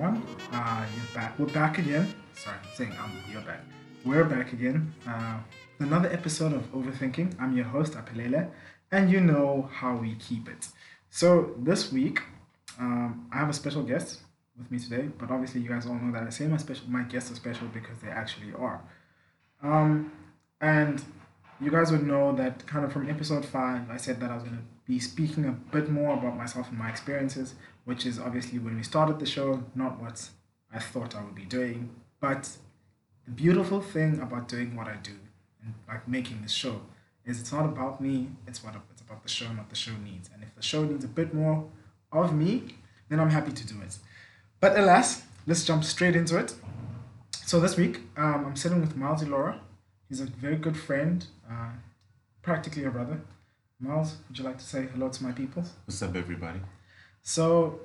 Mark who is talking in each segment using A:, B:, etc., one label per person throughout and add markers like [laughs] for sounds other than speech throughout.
A: Everyone? Uh, you're back. We're back again. Sorry, I'm saying um, you're back. We're back again. Uh, another episode of Overthinking. I'm your host, Apelele, and you know how we keep it. So this week, um, I have a special guest with me today. But obviously, you guys all know that I say my special, my guests are special because they actually are. Um, and you guys would know that kind of from episode five, I said that I was going to be speaking a bit more about myself and my experiences, which is obviously when we started the show, not what I thought I would be doing. But the beautiful thing about doing what I do and like making this show is it's not about me, it's what it's about the show and what the show needs. And if the show needs a bit more of me, then I'm happy to do it. But alas, let's jump straight into it. So this week, um, I'm sitting with Miles Laura. He's a very good friend, uh, practically a brother. Miles, would you like to say hello to my people?
B: What's up, everybody?
A: So,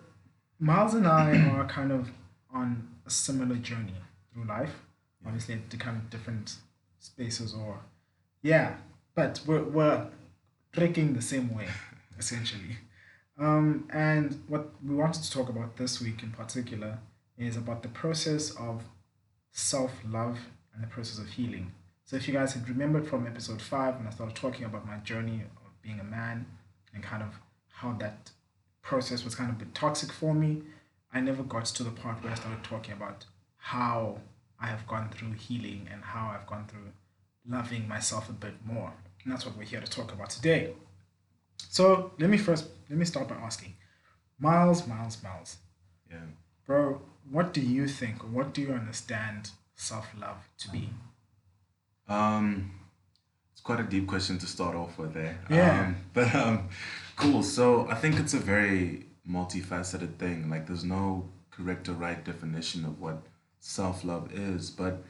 A: Miles and I [clears throat] are kind of on a similar journey through life. Yeah. Obviously, at kind of different spaces, or yeah, but we're we're trekking the same way, [laughs] essentially. Um, and what we wanted to talk about this week in particular is about the process of self love and the process of healing. So, if you guys had remembered from episode five, when I started talking about my journey of being a man and kind of how that process was kind of a bit toxic for me, I never got to the part where I started talking about how I have gone through healing and how I've gone through loving myself a bit more. And that's what we're here to talk about today. So let me first let me start by asking, Miles, Miles, Miles.
B: Yeah.
A: Bro, what do you think? What do you understand self love to be?
B: Um, it's quite a deep question to start off with there.
A: Yeah.
B: Um, but um, cool. So I think it's a very multifaceted thing. Like there's no correct or right definition of what self love is, but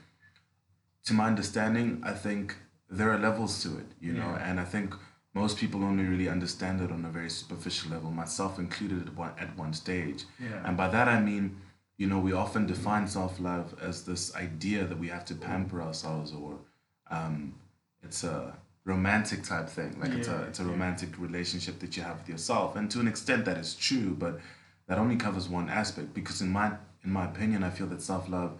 B: to my understanding, I think there are levels to it. You know, and I think most people only really understand it on a very superficial level, myself included at one, at one stage.
A: Yeah.
B: And by that I mean, you know, we often define self love as this idea that we have to pamper ourselves or um, it's a romantic type thing. Like yeah, it's a it's a romantic yeah. relationship that you have with yourself. And to an extent that is true, but that only covers one aspect because in my in my opinion I feel that self love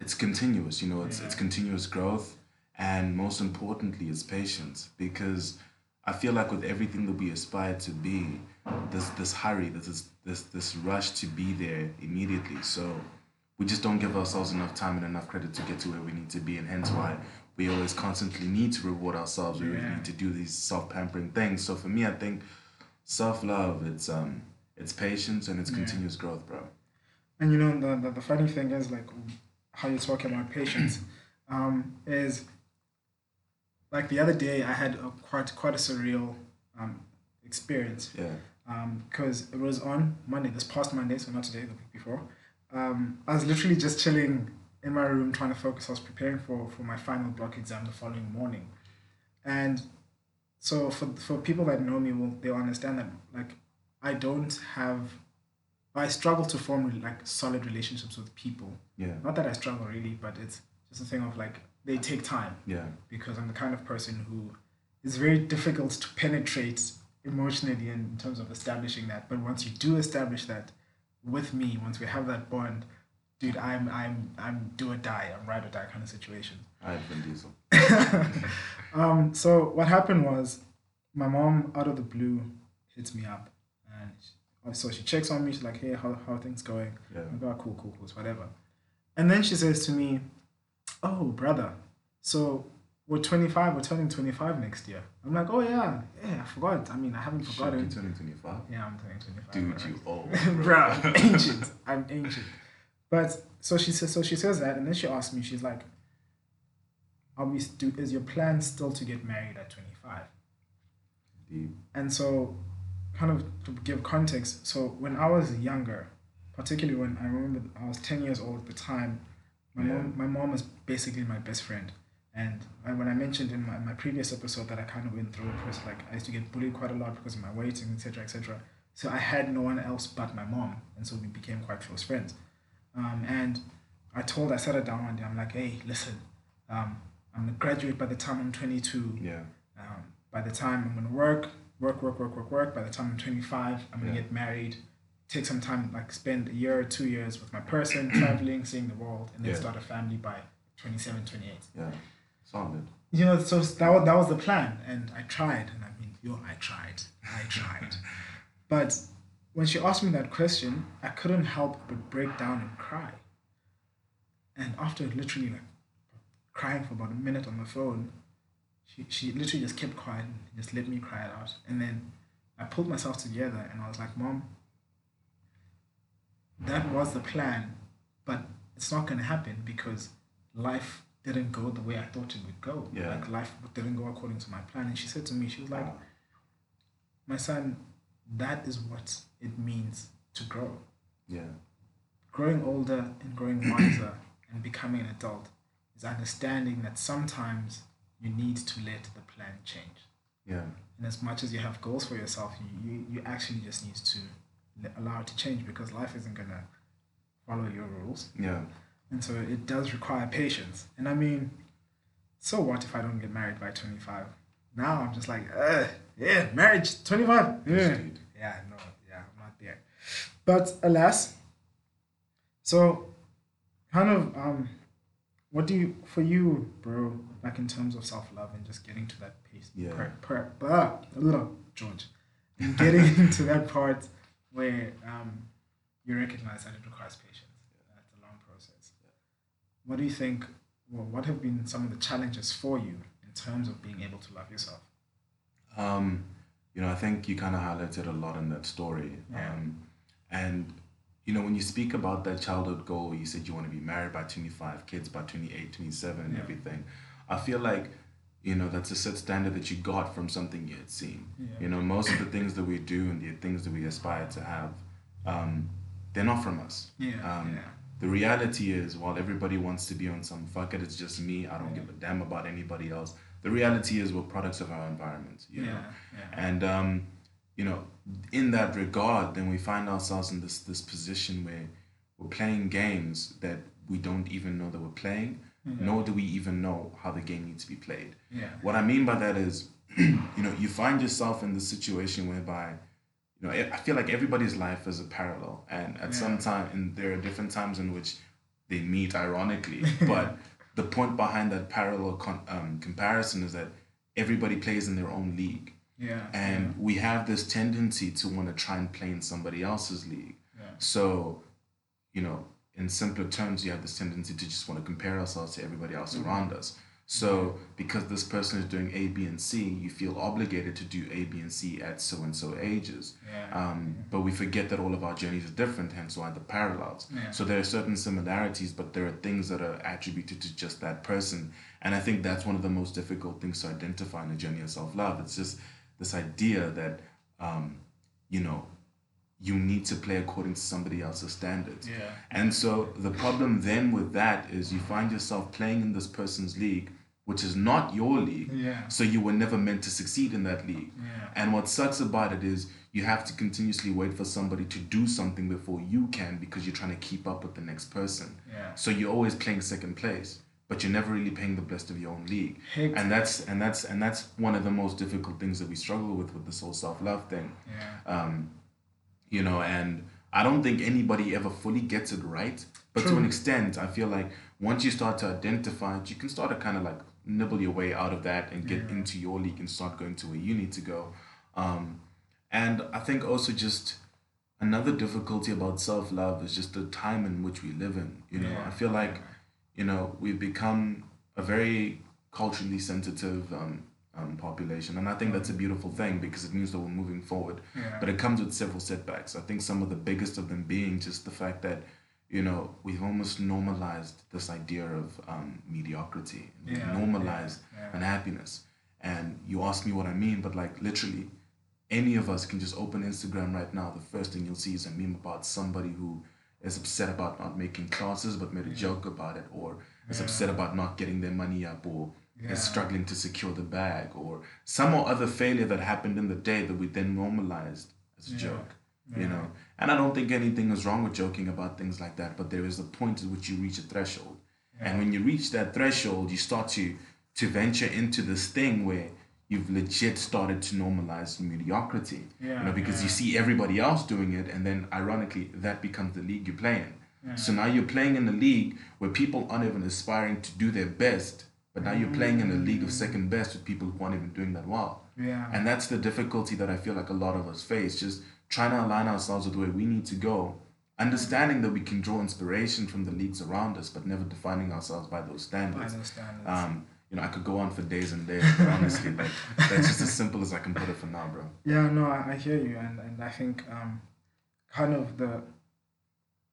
B: it's continuous, you know, it's yeah. it's continuous growth and most importantly it's patience because I feel like with everything that we aspire to be, there's this hurry, there's this, this this rush to be there immediately. So we just don't give ourselves enough time and enough credit to get to where we need to be, and hence why we always constantly need to reward ourselves. We yeah. need to do these self pampering things. So for me, I think self love it's um it's patience and it's yeah. continuous growth, bro.
A: And you know the, the the funny thing is like how you're talking about patience, [clears throat] um, is like the other day I had a quite quite a surreal um, experience.
B: Yeah.
A: Um, Because it was on Monday, this past Monday, so not today, the week before. Um, I was literally just chilling in my room trying to focus. I was preparing for for my final block exam the following morning, and so for for people that know me, will they'll understand that like I don't have. I struggle to form like solid relationships with people.
B: Yeah.
A: Not that I struggle really, but it's just a thing of like they take time.
B: Yeah.
A: Because I'm the kind of person who is very difficult to penetrate emotionally in terms of establishing that. But once you do establish that with me, once we have that bond, dude, I'm I'm I'm do or die. I'm ride or die kind of situation.
B: I Vin Diesel. [laughs]
A: um, so what happened was my mom out of the blue hits me up and she, so she checks on me, she's like, Hey, how how are things going?
B: Yeah.
A: I go, oh, cool, cool, cool, whatever. And then she says to me, oh, brother, so we're 25, we're turning 25 next year. I'm like, oh, yeah, yeah, I forgot. I mean, I haven't forgotten.
B: You're turning 25?
A: Yeah, I'm turning 25.
B: Dude, right? you old. [laughs]
A: bro, I'm ancient. I'm ancient. But so she says, so she says that, and then she asks me, she's like, are we do, is your plan still to get married at 25?
B: Deep.
A: And so, kind of to give context, so when I was younger, particularly when I remember I was 10 years old at the time, my yeah. mom, my mom was basically my best friend. And when I mentioned in my, my previous episode that I kind of went through it was like I used to get bullied quite a lot because of my weight and etc. etc. So I had no one else but my mom, and so we became quite close friends. Um, and I told I sat her down one day. I'm like, hey, listen, um, I'm gonna graduate by the time I'm 22.
B: Yeah.
A: Um, by the time I'm gonna work, work, work, work, work, work. By the time I'm 25, I'm gonna yeah. get married. take some time, like spend a year or two years with my person, [clears throat] traveling, seeing the world, and then
B: Yeah.
A: start a family by 27, 28.
B: Yeah. Solid.
A: You know, so that was, that was the plan, and I tried, and I mean, yo, I tried, I tried. [laughs] but when she asked me that question, I couldn't help but break down and cry. And after literally like crying for about a minute on the phone, she, she literally just kept quiet and just let me cry it out. And then I pulled myself together and I was like, Mom, that was the plan, but it's not going to happen because life didn't go the way I thought it would go.
B: Yeah.
A: Like life didn't go according to my plan. And she said to me, she was like, my son, that is what it means to grow.
B: Yeah.
A: Growing older and growing [clears throat] wiser and becoming an adult is understanding that sometimes you need to let the plan change.
B: Yeah.
A: And as much as you have goals for yourself, you, you, you actually just need to allow it to change because life isn't going to follow your rules.
B: Yeah.
A: And so it does require patience. And I mean, so what if I don't get married by 25? Now I'm just like, uh, yeah, marriage, 25. Yeah.
B: Indeed.
A: Yeah, no, yeah, I'm not there. But alas, so kind of, um, what do you, for you, bro, like in terms of self love and just getting to that piece,
B: Yeah.
A: per, per, blah, blah, George, and getting [laughs] into that part where um, you recognize that it requires patience. and It's a long process. What do you think? Well, what have been some of the challenges for you in terms of being able to love yourself?
B: Um, you know, I think you kind of highlighted a lot in that story.
A: Yeah.
B: Um, and, you know, when you speak about that childhood goal, you said you want to be married by 25, kids by 28, 27, and
A: Yeah.
B: everything. I feel like, you know, that's a set standard that you got from something you had seen.
A: Yeah.
B: You know, most of the things that we do and the things that we aspire to have, um, they're not from us.
A: Yeah,
B: Um,
A: yeah.
B: The reality is, while everybody wants to be on some fuck it, it's just me, I don't give a damn about anybody else. The reality is, we're products of our environment. You know?
A: Yeah, yeah.
B: And um, you know, in that regard, then we find ourselves in this this position where we're playing games that we don't even know that we're playing, nor do we even know how the game needs to be played.
A: Yeah.
B: What I mean by that is, [clears throat] you know, you find yourself in the situation whereby, you know, I feel like everybody's life is a parallel, and at some time, and there are different times in which they meet, ironically, [laughs] but the point behind that parallel con- um, comparison is that everybody plays in their own league.
A: Yeah.
B: And we have this tendency to want to try and play in somebody else's league.
A: Yeah.
B: So, you know, in simpler terms, you have this tendency to just want to compare ourselves to everybody else
A: Mm-hmm.
B: around us. So, because this person is doing A, B, and C, you feel obligated to do A, B, and C at so and so ages.
A: Yeah.
B: Um, but we forget that all of our journeys are different, hence why the parallels.
A: Yeah.
B: So there are certain similarities, but there are things that are attributed to just that person. And I think that's one of the most difficult things to identify in the journey of self love. It's just this idea that, um, you know, you need to play according to somebody else's standards.
A: Yeah.
B: And so the problem then with that is you find yourself playing in this person's league, which is not your league.
A: Yeah.
B: So you were never meant to succeed in that league.
A: Yeah.
B: And what sucks about it is you have to continuously wait for somebody to do something before you can because you're trying to keep up with the next person.
A: Yeah.
B: So you're always playing second place, but you're never really paying the best of your own league. And that's and that's and that's one of the most difficult things that we struggle with with this whole self love thing.
A: Yeah.
B: Um, you know, and I don't think anybody ever fully gets it right. But to an extent, I feel like once you start to identify it, you can start to kind of like nibble your way out of that and get into your league and start going to where you need to go. Um, and I think also just another difficulty about self love is just the time in which we live in. You know,
A: Yeah.
B: I feel like, you know, we've become a very culturally sensitive um, um, population. And I think that's a beautiful thing because it means that we're moving forward.
A: Yeah.
B: But it comes with several setbacks. I think some of the biggest of them being just the fact that, you know, we've almost normalized this idea of um, mediocrity.
A: Yeah,
B: normalized
A: yeah, yeah.
B: unhappiness. And you ask me what I mean, but like literally, any of us can just open Instagram right now. The first thing you'll see is a meme about somebody who is upset about not making classes but made a joke about it, or is upset about not getting their money up, or
A: Yeah.
B: is struggling to secure the bag, or some or other failure that happened in the day that we then normalized as a
A: Yeah.
B: joke. You know, and I don't think anything is wrong with joking about things like that, but there is a point at which you reach a threshold, and when you reach that threshold, you start to to venture into this thing where you've legit started to normalize mediocrity.
A: Yeah,
B: you know, because you see everybody else doing it, and then ironically, that becomes the league you play in.
A: Yeah.
B: So now you're playing in a league where people aren't even aspiring to do their best, but now you're playing in a league of second best with people who aren't even doing that well.
A: Yeah.
B: And that's the difficulty that I feel like a lot of us face, just trying to align ourselves with where we need to go, understanding that we can draw inspiration from the leagues around us, but never defining ourselves by those
A: By
B: standards.
A: those standards.
B: Um, you know, I could go on for days and days, but honestly, like, that's just as simple as I can put it for now, bro.
A: Yeah, no, I, I hear you, and, and I think um, kind of the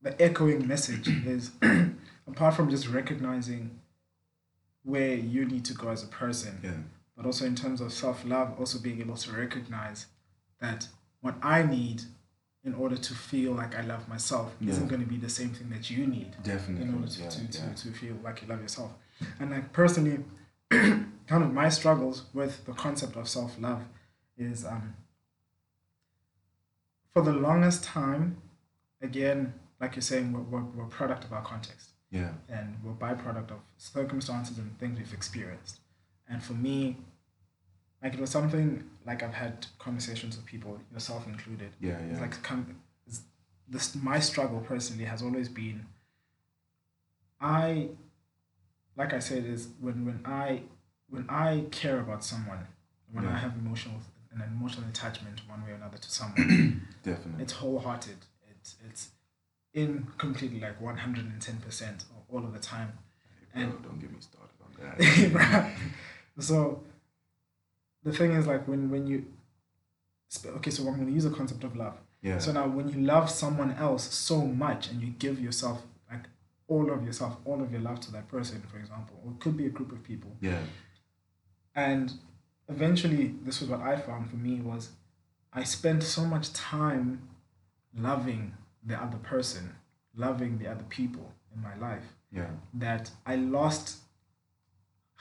A: the echoing message [clears throat] is [clears throat] apart from just recognizing where you need to go as a person,
B: Yeah,
A: but also in terms of self love, also being able to recognize that what I need in order to feel like I love myself
B: Yeah.
A: isn't going to be the same thing that you need
B: definitely.
A: in order to,
B: yeah,
A: to, to, to feel like you love yourself. And like personally, [clears throat] kind of my struggles with the concept of self love is um for the longest time, again, like you're saying, we're, we're, we're product of our context
B: yeah,
A: and we're byproduct of circumstances and things we've experienced. And for me, like it was something like I've had conversations with people, yourself included,
B: yeah, yeah.
A: it's like come, it's, this my struggle personally has always been. I, like I said, is when when I when I care about someone, when I have emotional an emotional attachment one way or another to [clears throat] someone,
B: definitely.
A: it's wholehearted. It's it's in completely like one hundred and ten percent all of the time.
B: Bro,
A: and-
B: don't get me started on that. [laughs]
A: So the thing is like when when you okay so i'm going to use the concept of love
B: yeah,
A: so now when you love someone else so much and you give yourself all of yourself all of your love to that person for example or it could be a group of people.
B: Yeah,
A: and eventually this was what i found for me was i spent so much time loving the other person loving the other people in my life
B: yeah.
A: that i lost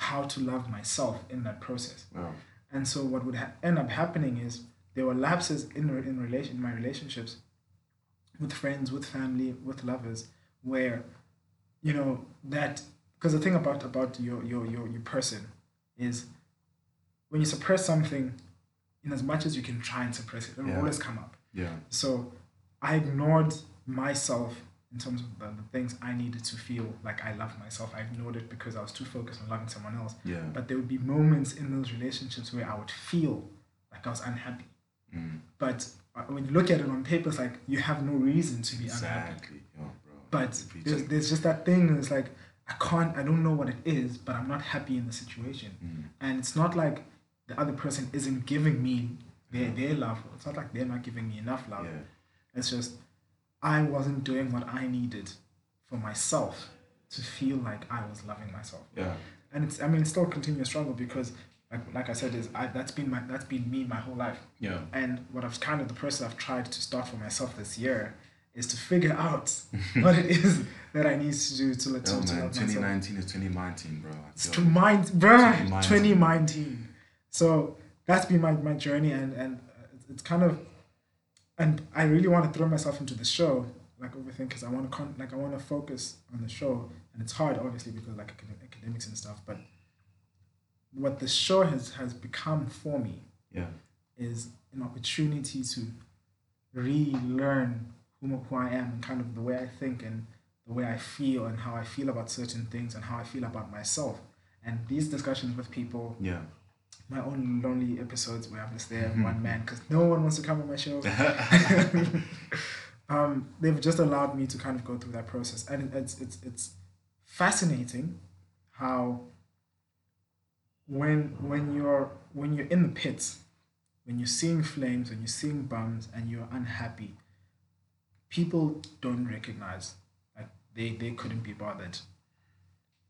A: how to love myself in that process.
B: Well,
A: and so what would ha- end up happening is there were lapses in re- in relation in my relationships with friends, with family, with lovers, where you know that because the thing about about your your your your person is when you suppress something, in as much as you can try and suppress it, it will
B: Yeah.
A: always come up.
B: yeah,
A: So I ignored myself in terms of the, the things I needed to feel like I love myself. I ignored it because I was too focused on loving someone else.
B: yeah.
A: But there would be moments in those relationships where I would feel like I was unhappy.
B: Mm,
A: But uh, when you look at it on paper, it's like you have no reason to be unhappy.
B: exactly. Yo, bro.
A: But there's, there's just that thing. It's like I can't. I don't know what it is, but I'm not happy in the situation.
B: Mm,
A: And it's not like the other person isn't giving me their,
B: Yeah.
A: their love. It's not like they're not giving me enough love.
B: yeah,
A: It's just I wasn't doing what I needed for myself to feel like I was loving myself.
B: yeah,
A: And it's I mean it's still a continuous struggle because like like I said is I that's been my that's been me my whole life.
B: yeah.
A: And what I've kind of the process I've tried to start for myself this year is to figure out [laughs] what it is that I need to do to, to, oh,
B: Yo,
A: to
B: man,
A: myself.
B: 2019 is 2019, bro.
A: It's to mind, bruh,
B: 2019.
A: 2019. So that's been my, my journey, and and it's- it's kind of, and I really want to throw myself into the show, like overthink, because I want to con- like I want to focus on the show, and it's hard, obviously, because like academics and stuff. But what the show has has become for me
B: Yeah,
A: is an opportunity to relearn who, who I am and kind of the way I think and the way I feel and how I feel about certain things and how I feel about myself. And these discussions with people,
B: yeah,
A: my own lonely episodes where I'm just there, one man, because no one wants to come on my show. [laughs] [laughs] um, they've just allowed me to kind of go through that process, and it's it's it's fascinating how when when you're when you're in the pits, when you're seeing flames, when you're seeing bums, and you're unhappy, people don't recognize like they they couldn't be bothered.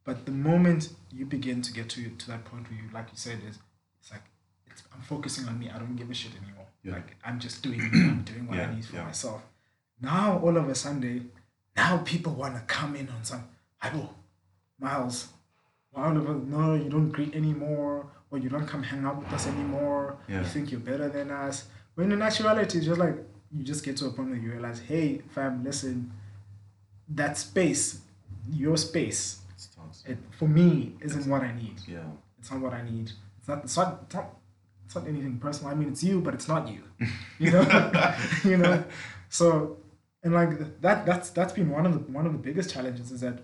A: But the moment you begin to get to to that point where you, like you said, is it's like it's, I'm focusing on me. I don't give a shit anymore.
B: Yeah.
A: Like I'm just doing me. I'm doing what
B: Yeah,
A: I need for
B: yeah.
A: myself. Now all of a sudden, now people want to come in on some. Ibo, Miles, all of a no, you don't greet anymore, or you don't come hang out with us anymore. You think you're better than us. When in actuality, it's just like you just get to a point where you realize, hey, fam, listen, that space, your space, it for me isn't what I need.
B: Yeah,
A: It's not what I need. It's not. It's not. It's not it's not anything personal. I mean, it's you, but it's not you. You know, [laughs] you know. So, and like that, that's that's been one of the one of the biggest challenges is that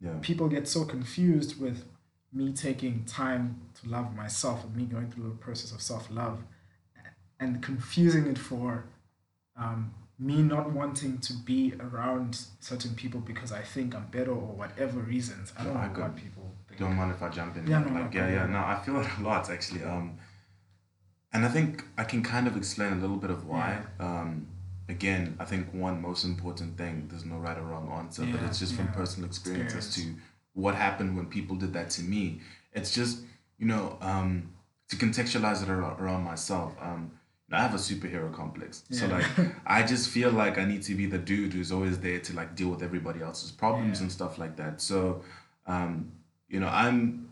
B: Yeah.
A: people get so confused with me taking time to love myself and me going through the process of self love, and confusing it for um, me not wanting to be around certain people because I think I'm better or whatever reasons. I don't
B: I
A: know
B: got-
A: what people think.
B: Don't mind if I jump in.
A: Yeah, no,
B: like, yeah, yeah. No, I feel it a lot actually. Um, and I think I can kind of explain a little bit of why. Um, again, I think one most important thing. There's no right or wrong answer, but it's just from personal experience, as to what happened when people did that to me. It's just you know um, to contextualize it around, around myself. Um, I have a superhero complex, so like [laughs] I just feel like I need to be the dude who's always there to like deal with everybody else's problems
A: Yeah.
B: and stuff like that. So, um, you know, I'm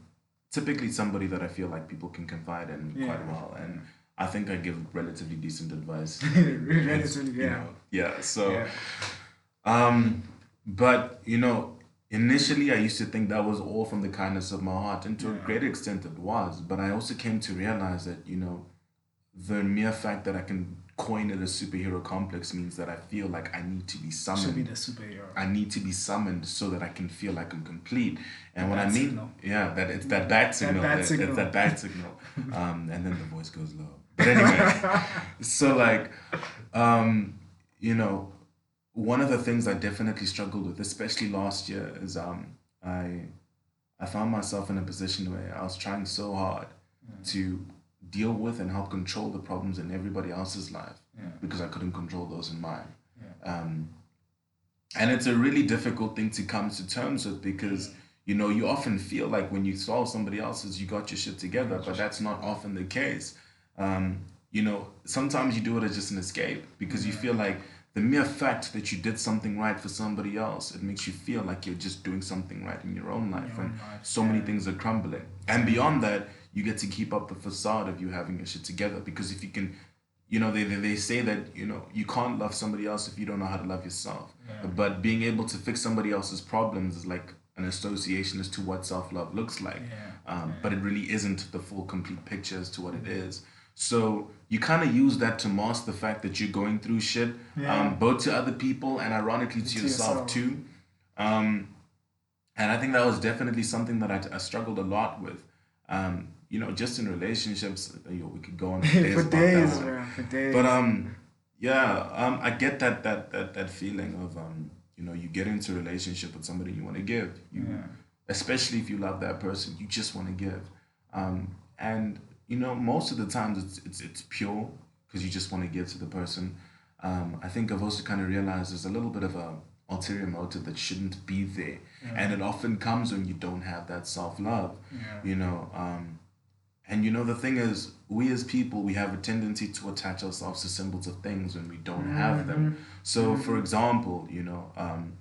B: typically somebody that I feel like people can confide in quite
A: Yeah.
B: well, and I think I give relatively decent advice. [laughs]
A: Relatively,
B: You
A: yeah.
B: know, yeah. So,
A: Yeah.
B: um, but you know, initially I used to think that was all from the kindness of my heart, and to a great extent it was. But I also came to realize that you know, the mere fact that I can coin it a superhero complex means that I feel like I need to be summoned.
A: Should be the superhero.
B: I need to be summoned so that I can feel like I'm complete. And what I mean,
A: signal.
B: yeah, that it's that bad signal.
A: bad
B: that-
A: signal.
B: It's that bad [laughs] signal. Um, and then the voice goes low. But anyway, [laughs] so like, um, you know, one of the things I definitely struggled with, especially last year, is um, I I found myself in a position where I was trying so hard to deal with and help control the problems in everybody else's life
A: Yeah.
B: because I couldn't control those in mine.
A: Yeah.
B: Um, and it's a really difficult thing to come to terms with because you know you often feel like when you solve somebody else's, you got your shit together, but that's not often the case. Um, you know, sometimes you do it as just an escape because you feel like the mere fact that you did something right for somebody else, it makes you feel like you're just doing something right in your own life,
A: own
B: and
A: life,
B: so many things are crumbling. And beyond that, you get to keep up the facade of you having your shit together because if you can you know they, they, they say that you know you can't love somebody else if you don't know how to love yourself but being able to fix somebody else's problems is like an association as to what self-love looks like
A: Yeah.
B: um, but it really isn't the full complete picture as to what it is so you kind of use that to mask the fact that you're going through shit
A: Yeah.
B: um, both to other people and ironically to,
A: To
B: yourself,
A: yourself.
B: too um, and I think that was definitely something that I, I struggled a lot with. Um, you know, just in relationships, you know, we could go on [laughs] for days.
A: for days, man. For days.
B: But um, yeah, um, I get that that that that feeling of um, you know, you get into a relationship with somebody you want to give. You,
A: Yeah.
B: especially if you love that person, you just want to give. Um, and you know, most of the times it's it's it's pure because you just want to give to the person. Um, I think I've also kind of realized there's a little bit of a ulterior motive that shouldn't be there, and it often comes when you don't have that self love.
A: Yeah.
B: You know, um, and you know the thing is, we as people we have a tendency to attach ourselves to symbols of things when we don't have them. So, for example, you know, um,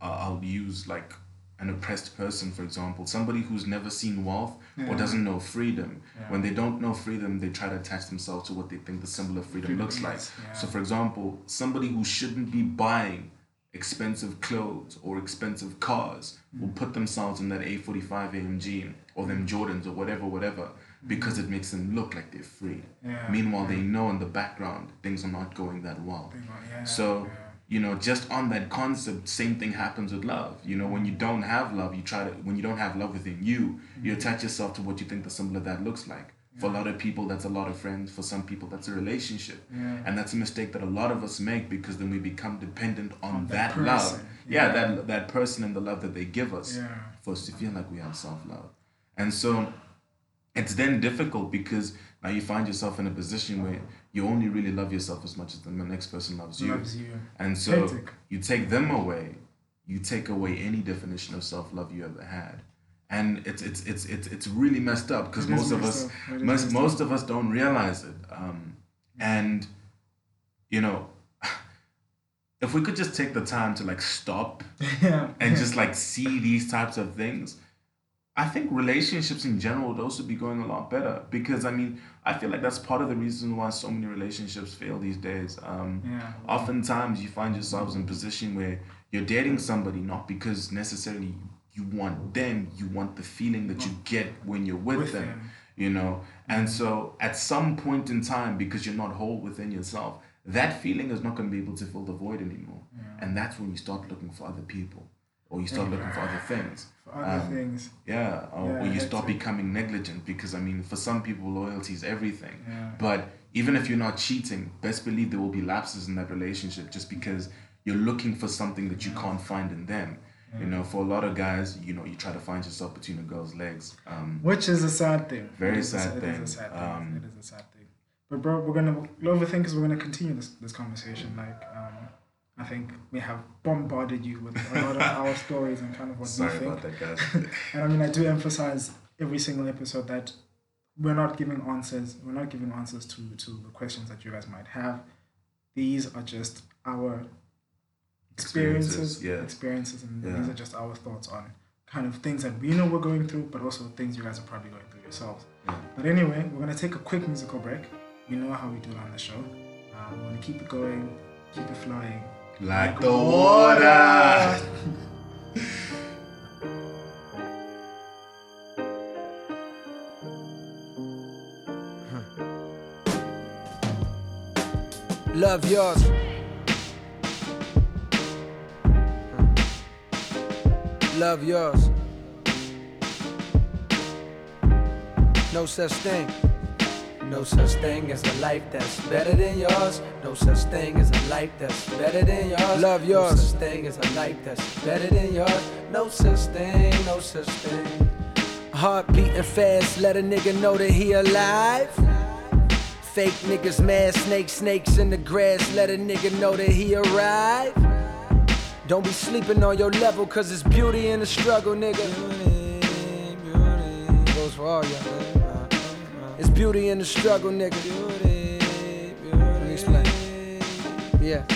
B: I'll use like an oppressed person, for example, somebody who's never seen wealth or doesn't know freedom.
A: Yeah.
B: When they don't know freedom, they try to attach themselves to what they think the symbol of freedom,
A: Freedom
B: looks like.
A: yeah.
B: So, for example, somebody who shouldn't be buying expensive clothes or expensive cars will put themselves in that A45 AMG or them Jordans or whatever, whatever, because it makes them look like they're free.
A: Yeah.
B: Meanwhile, they know in the background things are not going that well.
A: Yeah,
B: So,
A: yeah.
B: you know, just on that concept, same thing happens with love. You know, when you don't have love, you try to, when you don't have love within you, you mm. attach yourself to what you think the symbol of that looks like. For a lot of people, that's a lot of friends. For some people, that's a relationship.
A: Yeah.
B: And that's a mistake that a lot of us make because then we become dependent on,
A: that
B: that, love. Yeah,
A: Yeah.
B: that that person and the love that they give us
A: Yeah.
B: for us to feel like we have self love. And so it's then difficult because now you find yourself in a position where you only really love yourself as much as the next person loves you.
A: Loves you.
B: And so you take them away, you take away any definition of self love you ever had. And it's it's it's it's it's really messed up because most of us. Most most of us don't realize it. Um, and you know, [laughs] if we could just take the time to like stop [laughs]
A: yeah.
B: and just like see these types of things, I think relationships in general would also be going a lot better because I mean I feel like that's part of the reason why so many relationships fail these days. Um,
A: Yeah.
B: Oftentimes you find yourselves in a position where you're dating somebody not because necessarily you want them, you want the feeling that you get when you're with,
A: With
B: them.
A: them.
B: you know and so at some point in time because you're not whole within yourself that feeling is not going to be able to fill the void anymore
A: Yeah.
B: and that's when you start looking for other people or you start looking for other things
A: For other
B: Um,
A: things.
B: yeah, or,
A: Yeah,
B: or you start becoming negligent because I mean, for some people, loyalty is everything.
A: Yeah.
B: But even if you're not cheating, best believe there will be lapses in that relationship just because you're looking for something that you can't find in them. You know, for a lot of guys, you know, you try to find yourself between a girl's legs. Um,
A: Which is a sad thing.
B: Very
A: It is a-
B: sad
A: It
B: thing.
A: is a sad thing.
B: Um,
A: it is a sad thing. But bro, we're gonna overthinkers. We're gonna continue this this conversation. Like, um, I think we have bombarded you with a lot of [laughs] our stories and kind of what
B: sorry
A: we think.
B: about that, guys. [laughs]
A: And I mean, I do emphasize every single episode that we're not giving answers. We're not giving answers to to the questions that you guys might have. These are just our experiences,
B: Experiences, yeah.
A: experiences, and
B: Yeah.
A: these are just our thoughts on kind of things that we know we're going through, but also things you guys are probably going through yourselves.
B: Yeah.
A: But anyway, we're gonna take a quick musical break. You know how we do it on the show. Uh, we're gonna keep it going, keep it flying.
B: like the water.
C: Love yours. Love yours. No such thing. No such thing as a life that's better than yours. No such thing as a life that's better than yours. Love yours. No such thing as a life that's better than yours. No such thing, no such thing. Heart beating fast, let a nigga know that he alive. Fake niggas mad, snake snakes in the grass, let a nigga know that he arrived. Don't be sleeping on your level, cause it's beauty in the struggle, nigga. Beauty, beauty. Goes for all y'all. It's beauty in the struggle, nigga. Let me explain. Yeah.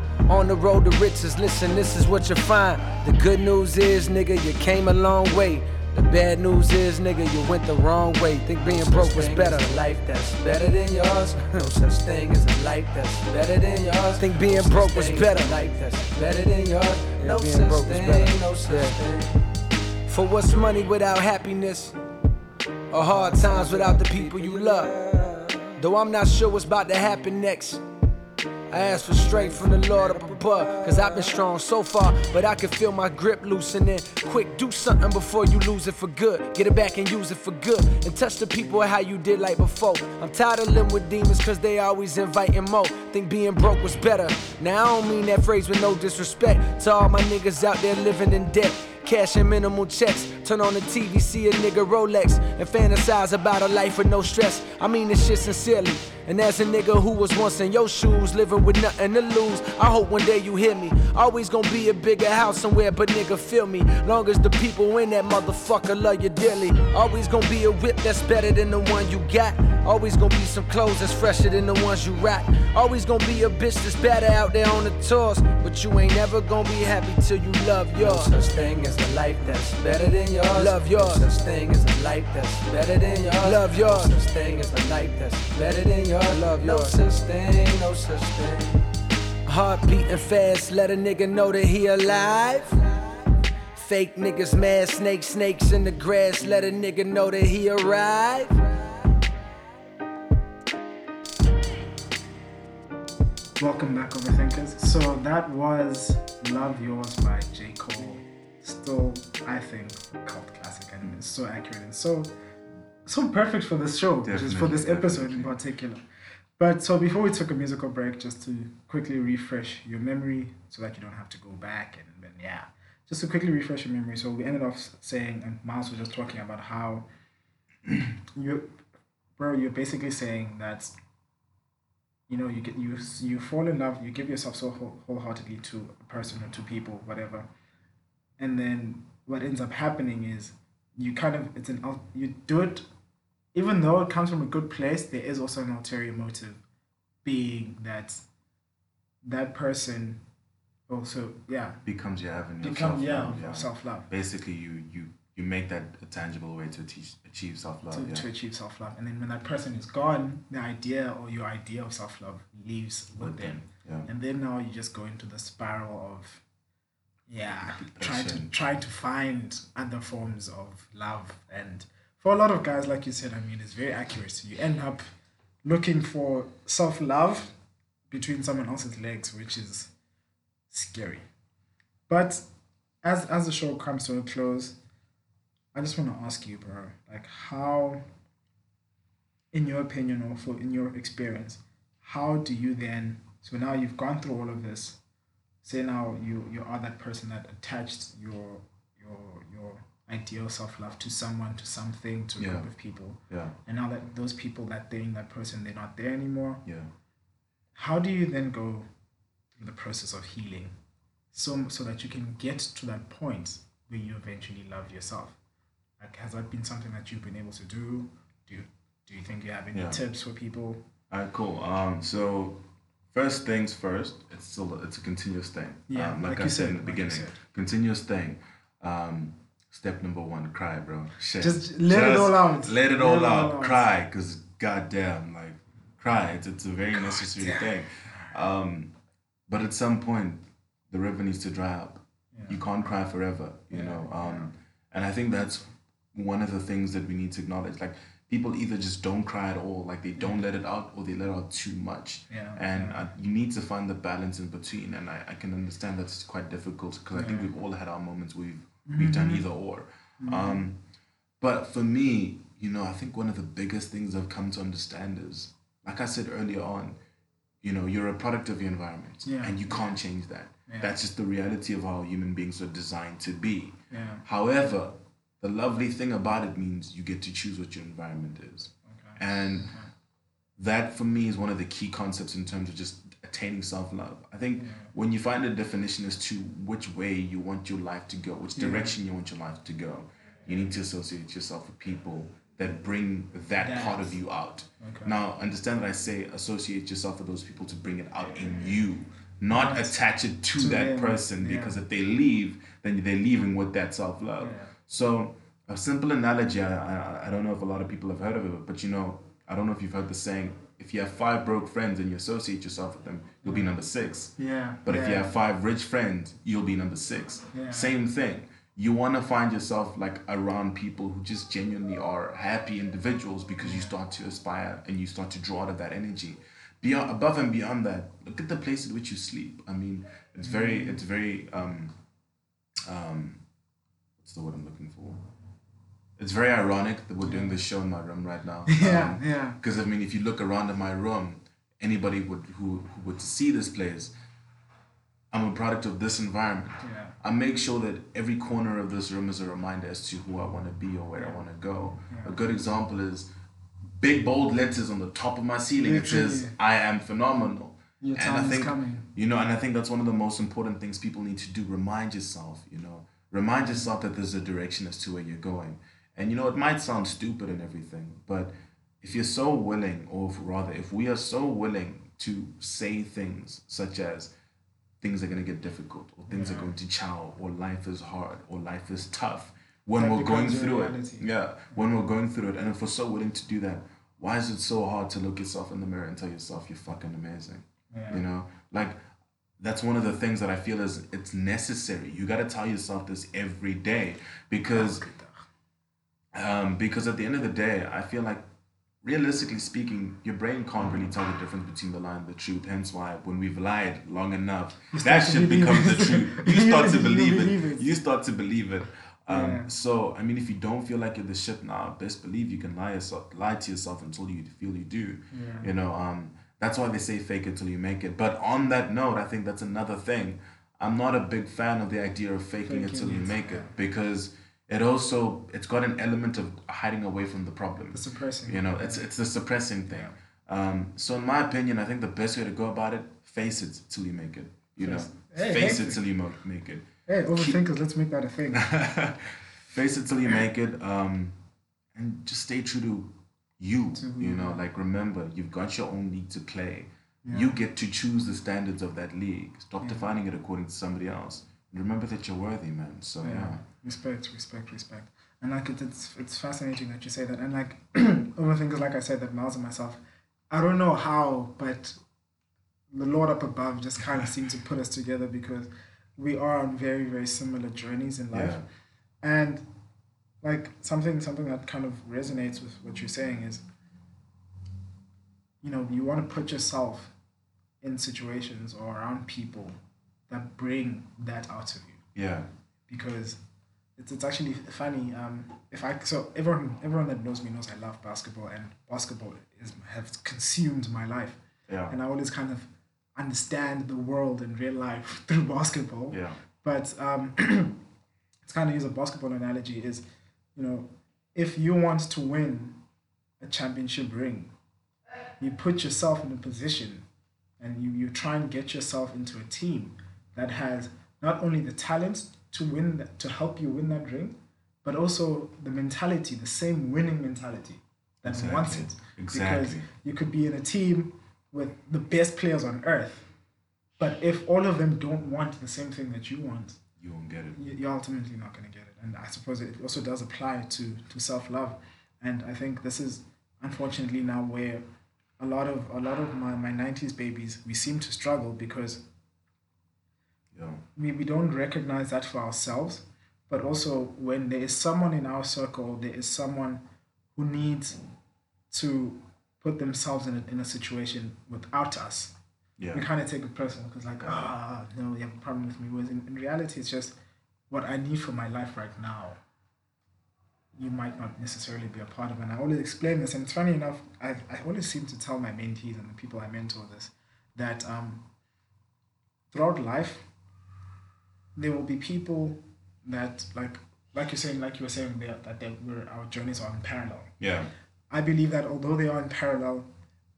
C: On the road to riches, listen, this is what you find. The good news is, nigga, you came a long way. The bad news is, nigga, you went the wrong way. Think being broke was better. Life that's better than yours. No such thing as a life that's better than yours. Think being broke was better. Life that's better than yours. No
D: being
C: such
D: was
C: thing,
D: better.
C: no such thing. For what's money without happiness? Or hard times without the people you love? Though I'm not sure what's about to happen next. I ask for strength from the Lord up above. Cause I've been strong so far, but I can feel my grip loosening. Quick, do something before you lose it for good. Get it back and use it for good. And touch the people how you did like before. I'm tired of living with demons cause they always inviting more. Think being broke was better. Now I don't mean that phrase with no disrespect to all my niggas out there living in debt. Cashing minimal checks. Turn on the TV, see a nigga Rolex, and fantasize about a life with no stress. I mean this shit sincerely. And as a nigga who was once in your shoes, living with nothing to lose, I hope one day you hear me. Always gonna be a bigger house somewhere, but nigga, feel me. Long as the people in that motherfucker love you dearly. Always gonna be a whip that's better than the one you got. Always gonna be some clothes that's fresher than the ones you rock. Always gonna be a bitch that's better out there on the tours. But you ain't never gonna be happy till you love yours. No such thing as a life that's better than yours. Love yours. No such thing as a life that's better than yours. Love yours. No such thing as a life that's better than yours. Love yours. No such thing, no such thing. Heart beating fast, let a nigga know that he alive. Fake niggas mad, snakes, snakes in the grass, let a nigga know that he arrived.
A: Welcome back, Overthinkers. So that was Love Yours by J. Cole. Still, I think, cult classic and it's so accurate and so so perfect for this show, which is for this
B: Definitely,
A: episode in particular. But so before we took a musical break, just to quickly refresh your memory so that you don't have to go back and then yeah. Just to quickly refresh your memory. So we ended off saying and Miles was just talking about how [clears throat] you bro, you're basically saying that you know you get you you fall in love you give yourself so whole, wholeheartedly to a person or to people whatever and then what ends up happening is you kind of it's an you do it even though it comes from a good place there is also an ulterior motive being that that person also yeah
B: becomes your avenue
A: become
B: of
A: yeah,
B: yeah.
A: self-love
B: Basically, you you you make that a tangible way to teach, achieve self-love.
A: to,
B: yeah.
A: to achieve self-love and then when that person is gone the idea or your idea of self-love leaves with,
B: With
A: them
B: them, yeah.
A: and then now you just go into the spiral of yeah trying to try to find other forms of love. And for a lot of guys like you said i mean it's very accurate. You end up looking for self-love between someone else's legs which is scary. But as as the show comes to a close i just want to ask you bro like how in your opinion or for in your experience how do you then so now you've gone through all of this say now you you are that person that attached your your your ideal self-love to someone to something to a
B: Yeah.
A: group of people
B: Yeah,
A: and now that those people that thing that person they're not there anymore
B: yeah.
A: how do you then go through the process of healing so so that you can get to that point where you eventually love yourself like has that been something that you've been able to do do you, do you think you have any
B: Yeah.
A: tips for people
B: All right, cool. Um, so first things first, it's still it's a continuous thing.
A: Yeah,
B: um, like,
A: like
B: I
A: you
B: said in the
A: like
B: beginning, continuous thing. Um, step number one, cry, bro. Shit.
A: Just let it all out.
B: Let it all out. Cry, cause goddamn, like cry. It's it's a very necessary thing. Um, but at some point, the river needs to dry up. You can't cry forever, you know. Um, and I think that's one of the things that we need to acknowledge. Like people either just don't cry at all, like they don't let it out, or they let out too much.
A: Yeah,
B: And uh, you need to find the balance in between. And I, I can understand that's quite difficult because I think we've all had our moments where we've we've done either or. Um, but for me, you know, I think one of the biggest things I've come to understand is, like I said earlier on, you know, you're a product of your environment,
A: Yeah.
B: and you can't change that.
A: Yeah.
B: That's just the reality of how human beings are designed to be.
A: Yeah.
B: However, the lovely thing about it means you get to choose what your environment is.
A: Okay.
B: And that for me is one of the key concepts in terms of just attaining self love. I think when you find a definition as to which way you want your life to go, which direction you want your life to go, you need to associate yourself with people that bring that,
A: That.
B: part of you out.
A: Okay.
B: Now, understand that I say associate yourself with those people to bring it out in you, not attach it to,
A: To
B: that
A: them,
B: person
A: yeah.
B: because if they leave, then they're leaving with that self love.
A: Yeah.
B: So, a simple analogy, I, I, I don't know if a lot of people have heard of it, but you know, I don't know if you've heard the saying if you have five broke friends and you associate yourself with them, you'll be number six.
A: Yeah.
B: But if you have five rich friends, you'll be number six.
A: Yeah.
B: Same thing. You want to find yourself like around people who just genuinely are happy individuals because you start to aspire and you start to draw out of that energy. Beyond, above and beyond that, look at the place in which you sleep. I mean, it's very, it's very, um, um, what's the word I'm looking for? It's very ironic that we're doing this show in my room right now. [laughs]
A: Yeah, um, yeah.
B: Because I mean, if you look around in my room, anybody would who, who would see this place, I'm a product of this environment.
A: Yeah.
B: I make sure that every corner of this room is a reminder as to who I want to be or where I want to go. Yeah. A good example is big bold letters on the top of my ceiling. It says, "I am phenomenal."
A: Your
B: and I
A: time is coming.
B: you know, and I think that's one of the most important things people need to do. Remind yourself, you know, remind yourself that there's a direction as to where you're going. And you know, it might sound stupid and everything, but if you're so willing, or if, rather, if we are so willing to say things such as things are going to get difficult, or things are going to chow, or life is hard, or life is tough, when
A: That
B: we're going through
A: reality.
B: it, yeah, when we're going through it, and if we're so willing to do that, why is it so hard to look yourself in the mirror and tell yourself you're fucking amazing?
A: Yeah.
B: You know, like that's one of the things that I feel is it's necessary. You got to tell yourself this every day because um, because at the end of the day, I feel like realistically speaking, your brain can't really tell the difference between the lie and the truth. Hence why when we've lied long enough, that shit becomes the truth. [laughs] You start to believe it. You start to believe it. Um,
A: Yeah.
B: So I mean, if you don't feel like you're the shit now, best believe you can lie yourself, lie to yourself until you feel you do.
A: Yeah.
B: You know, um, that's why they say fake it till you make it. But on that note, I think that's another thing. I'm not a big fan of the idea of faking, it
A: Faking
B: till you make it because it also it's got an element of hiding away from the problem.
A: The suppressing.
B: You know, it's it's the suppressing thing. Um, so in my opinion, I think the best way to go about it, face it till you make it. You know,
A: Hey,
B: face
A: hey.
B: it till you mo- make it.
A: Hey, overthinkers, let's make that a thing. [laughs]
B: face it till you make it. Um, and just stay true to you.
A: To
B: you know, like remember, you've got your own league to play. You get to choose the standards of that league. Stop defining it according to somebody else. And remember that you're worthy, man. So yeah.
A: Respect, respect, respect. And like it, it's it's fascinating that you say that. And like [clears throat] other things, like I said, that Miles and myself, I don't know how, but the Lord up above just kind of seemed to put us together because we are on very very similar journeys in life,
B: Yeah.
A: and like something something that kind of resonates with what you're saying is, you know, you want to put yourself in situations or around people that bring that out of you
B: Yeah.
A: because it's, it's actually funny. Um, if I so everyone everyone that knows me knows I love basketball and basketball is has consumed my life,
B: Yeah.
A: and I always kind of understand the world in real life [laughs] through basketball.
B: Yeah.
A: But um, [clears throat] it's kind of use a basketball analogy is, you know, if you want to win a championship ring, you put yourself in a position and you, you try and get yourself into a team that has not only the talent to win that, to help you win that ring, but also the mentality, the same winning mentality that
B: Exactly.
A: wants it. Because
B: Exactly.
A: you could be in a team with the best players on earth, but if all of them don't want the same thing that you want,
B: You won't get it.
A: you- you're ultimately not going to get it. And I suppose it also does apply to, to self love. And I think this is unfortunately now where a lot of a lot of my, my 90s babies we seem to struggle because
B: Yeah.
A: we, we don't recognize that for ourselves but also when there is someone in our circle there is someone who needs to put themselves in a, in a situation without us
B: Yeah.
A: we kind of take it personal because like ah no you have a problem with me whereas in, in reality it's just what i need for my life right now you might not necessarily be a part of and i always explain this and it's funny enough i, I always seem to tell my mentees and the people i mentor this that um, throughout life there will be people that like like you're saying like you were saying there that they were our journeys are in parallel
B: Yeah.
A: I believe that although they are in parallel,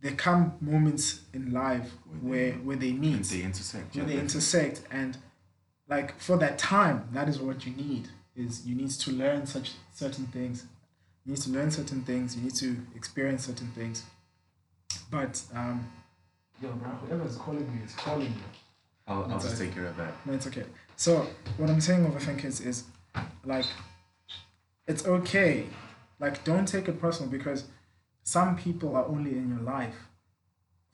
A: there come moments in life
B: Where they-
A: where where they
B: And
A: meet,
B: they intersect.
A: where
B: yeah,
A: they
B: definitely.
A: intersect, and like for that time, that is what you need. Is you need to learn such certain things, you need to learn certain things, you need to experience certain things. But um, yo, bro, whoever's calling me is calling me.
B: I'll, I'll just
A: it.
B: take care of that.
A: No, it's okay. So what I'm saying overthink is is like it's okay. Like don't take it personal because some people are only in your life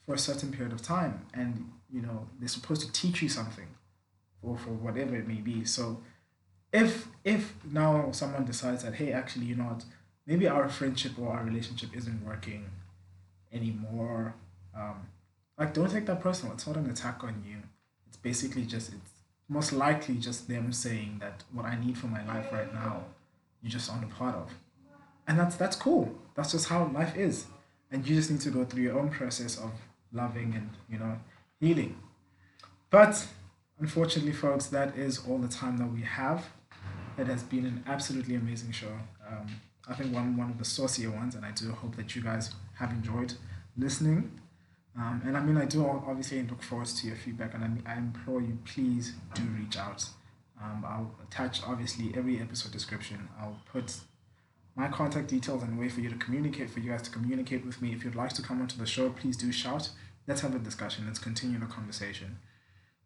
A: for a certain period of time and you know they're supposed to teach you something or for whatever it may be. So if if now someone decides that hey actually you know what maybe our friendship or our relationship isn't working anymore um, like don't take that personal. It's not an attack on you. It's basically just it's most likely just them saying that what i need for my life right now you just aren't a part of and that's that's cool. That's just how life is. And you just need to go through your own process of loving and you know healing. But unfortunately folks that is all the time that we have. It has been an absolutely amazing show. Um, i think one one of the saucier ones and i do hope that you guys have enjoyed listening. Um, and I mean, I do obviously look forward to your feedback, and I, I implore you, please do reach out. Um, I'll attach obviously every episode description. I'll put my contact details and a way for you to communicate, for you guys to communicate with me. If you'd like to come onto the show, please do shout. Let's have a discussion. Let's continue the conversation.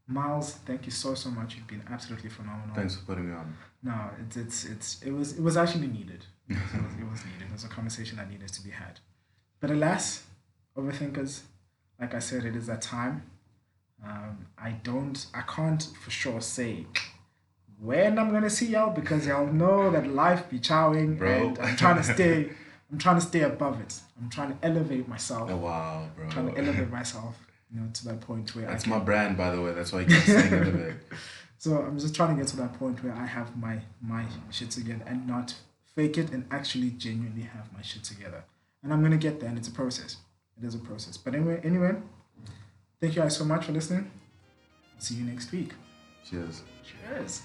A: Miles, thank you so so much. You've been absolutely phenomenal.
B: Thanks for putting me on.
A: No, it's it's it's it was it was actually needed. It was, it was, needed. It was a conversation that needed to be had. But alas, overthinkers, like I said, it is that time. Um, I don't, I can't for sure say when I'm gonna see y'all because y'all know that life be chowing,
B: Bro.
A: and I'm trying to stay. [laughs] I'm trying to stay above it. I'm trying to elevate myself.
B: Oh wow, bro.
A: I'm trying to elevate myself, you know, to that point where
B: That's my brand, by the way. That's why you keep saying it. [laughs]
A: So I'm just trying to get to that point where I have my my shit together and not fake it and actually genuinely have my shit together. And I'm gonna get there, and it's a process. It is a process. But anyway, anyway, thank you guys so much for listening. See you next week.
B: Cheers.
A: Cheers.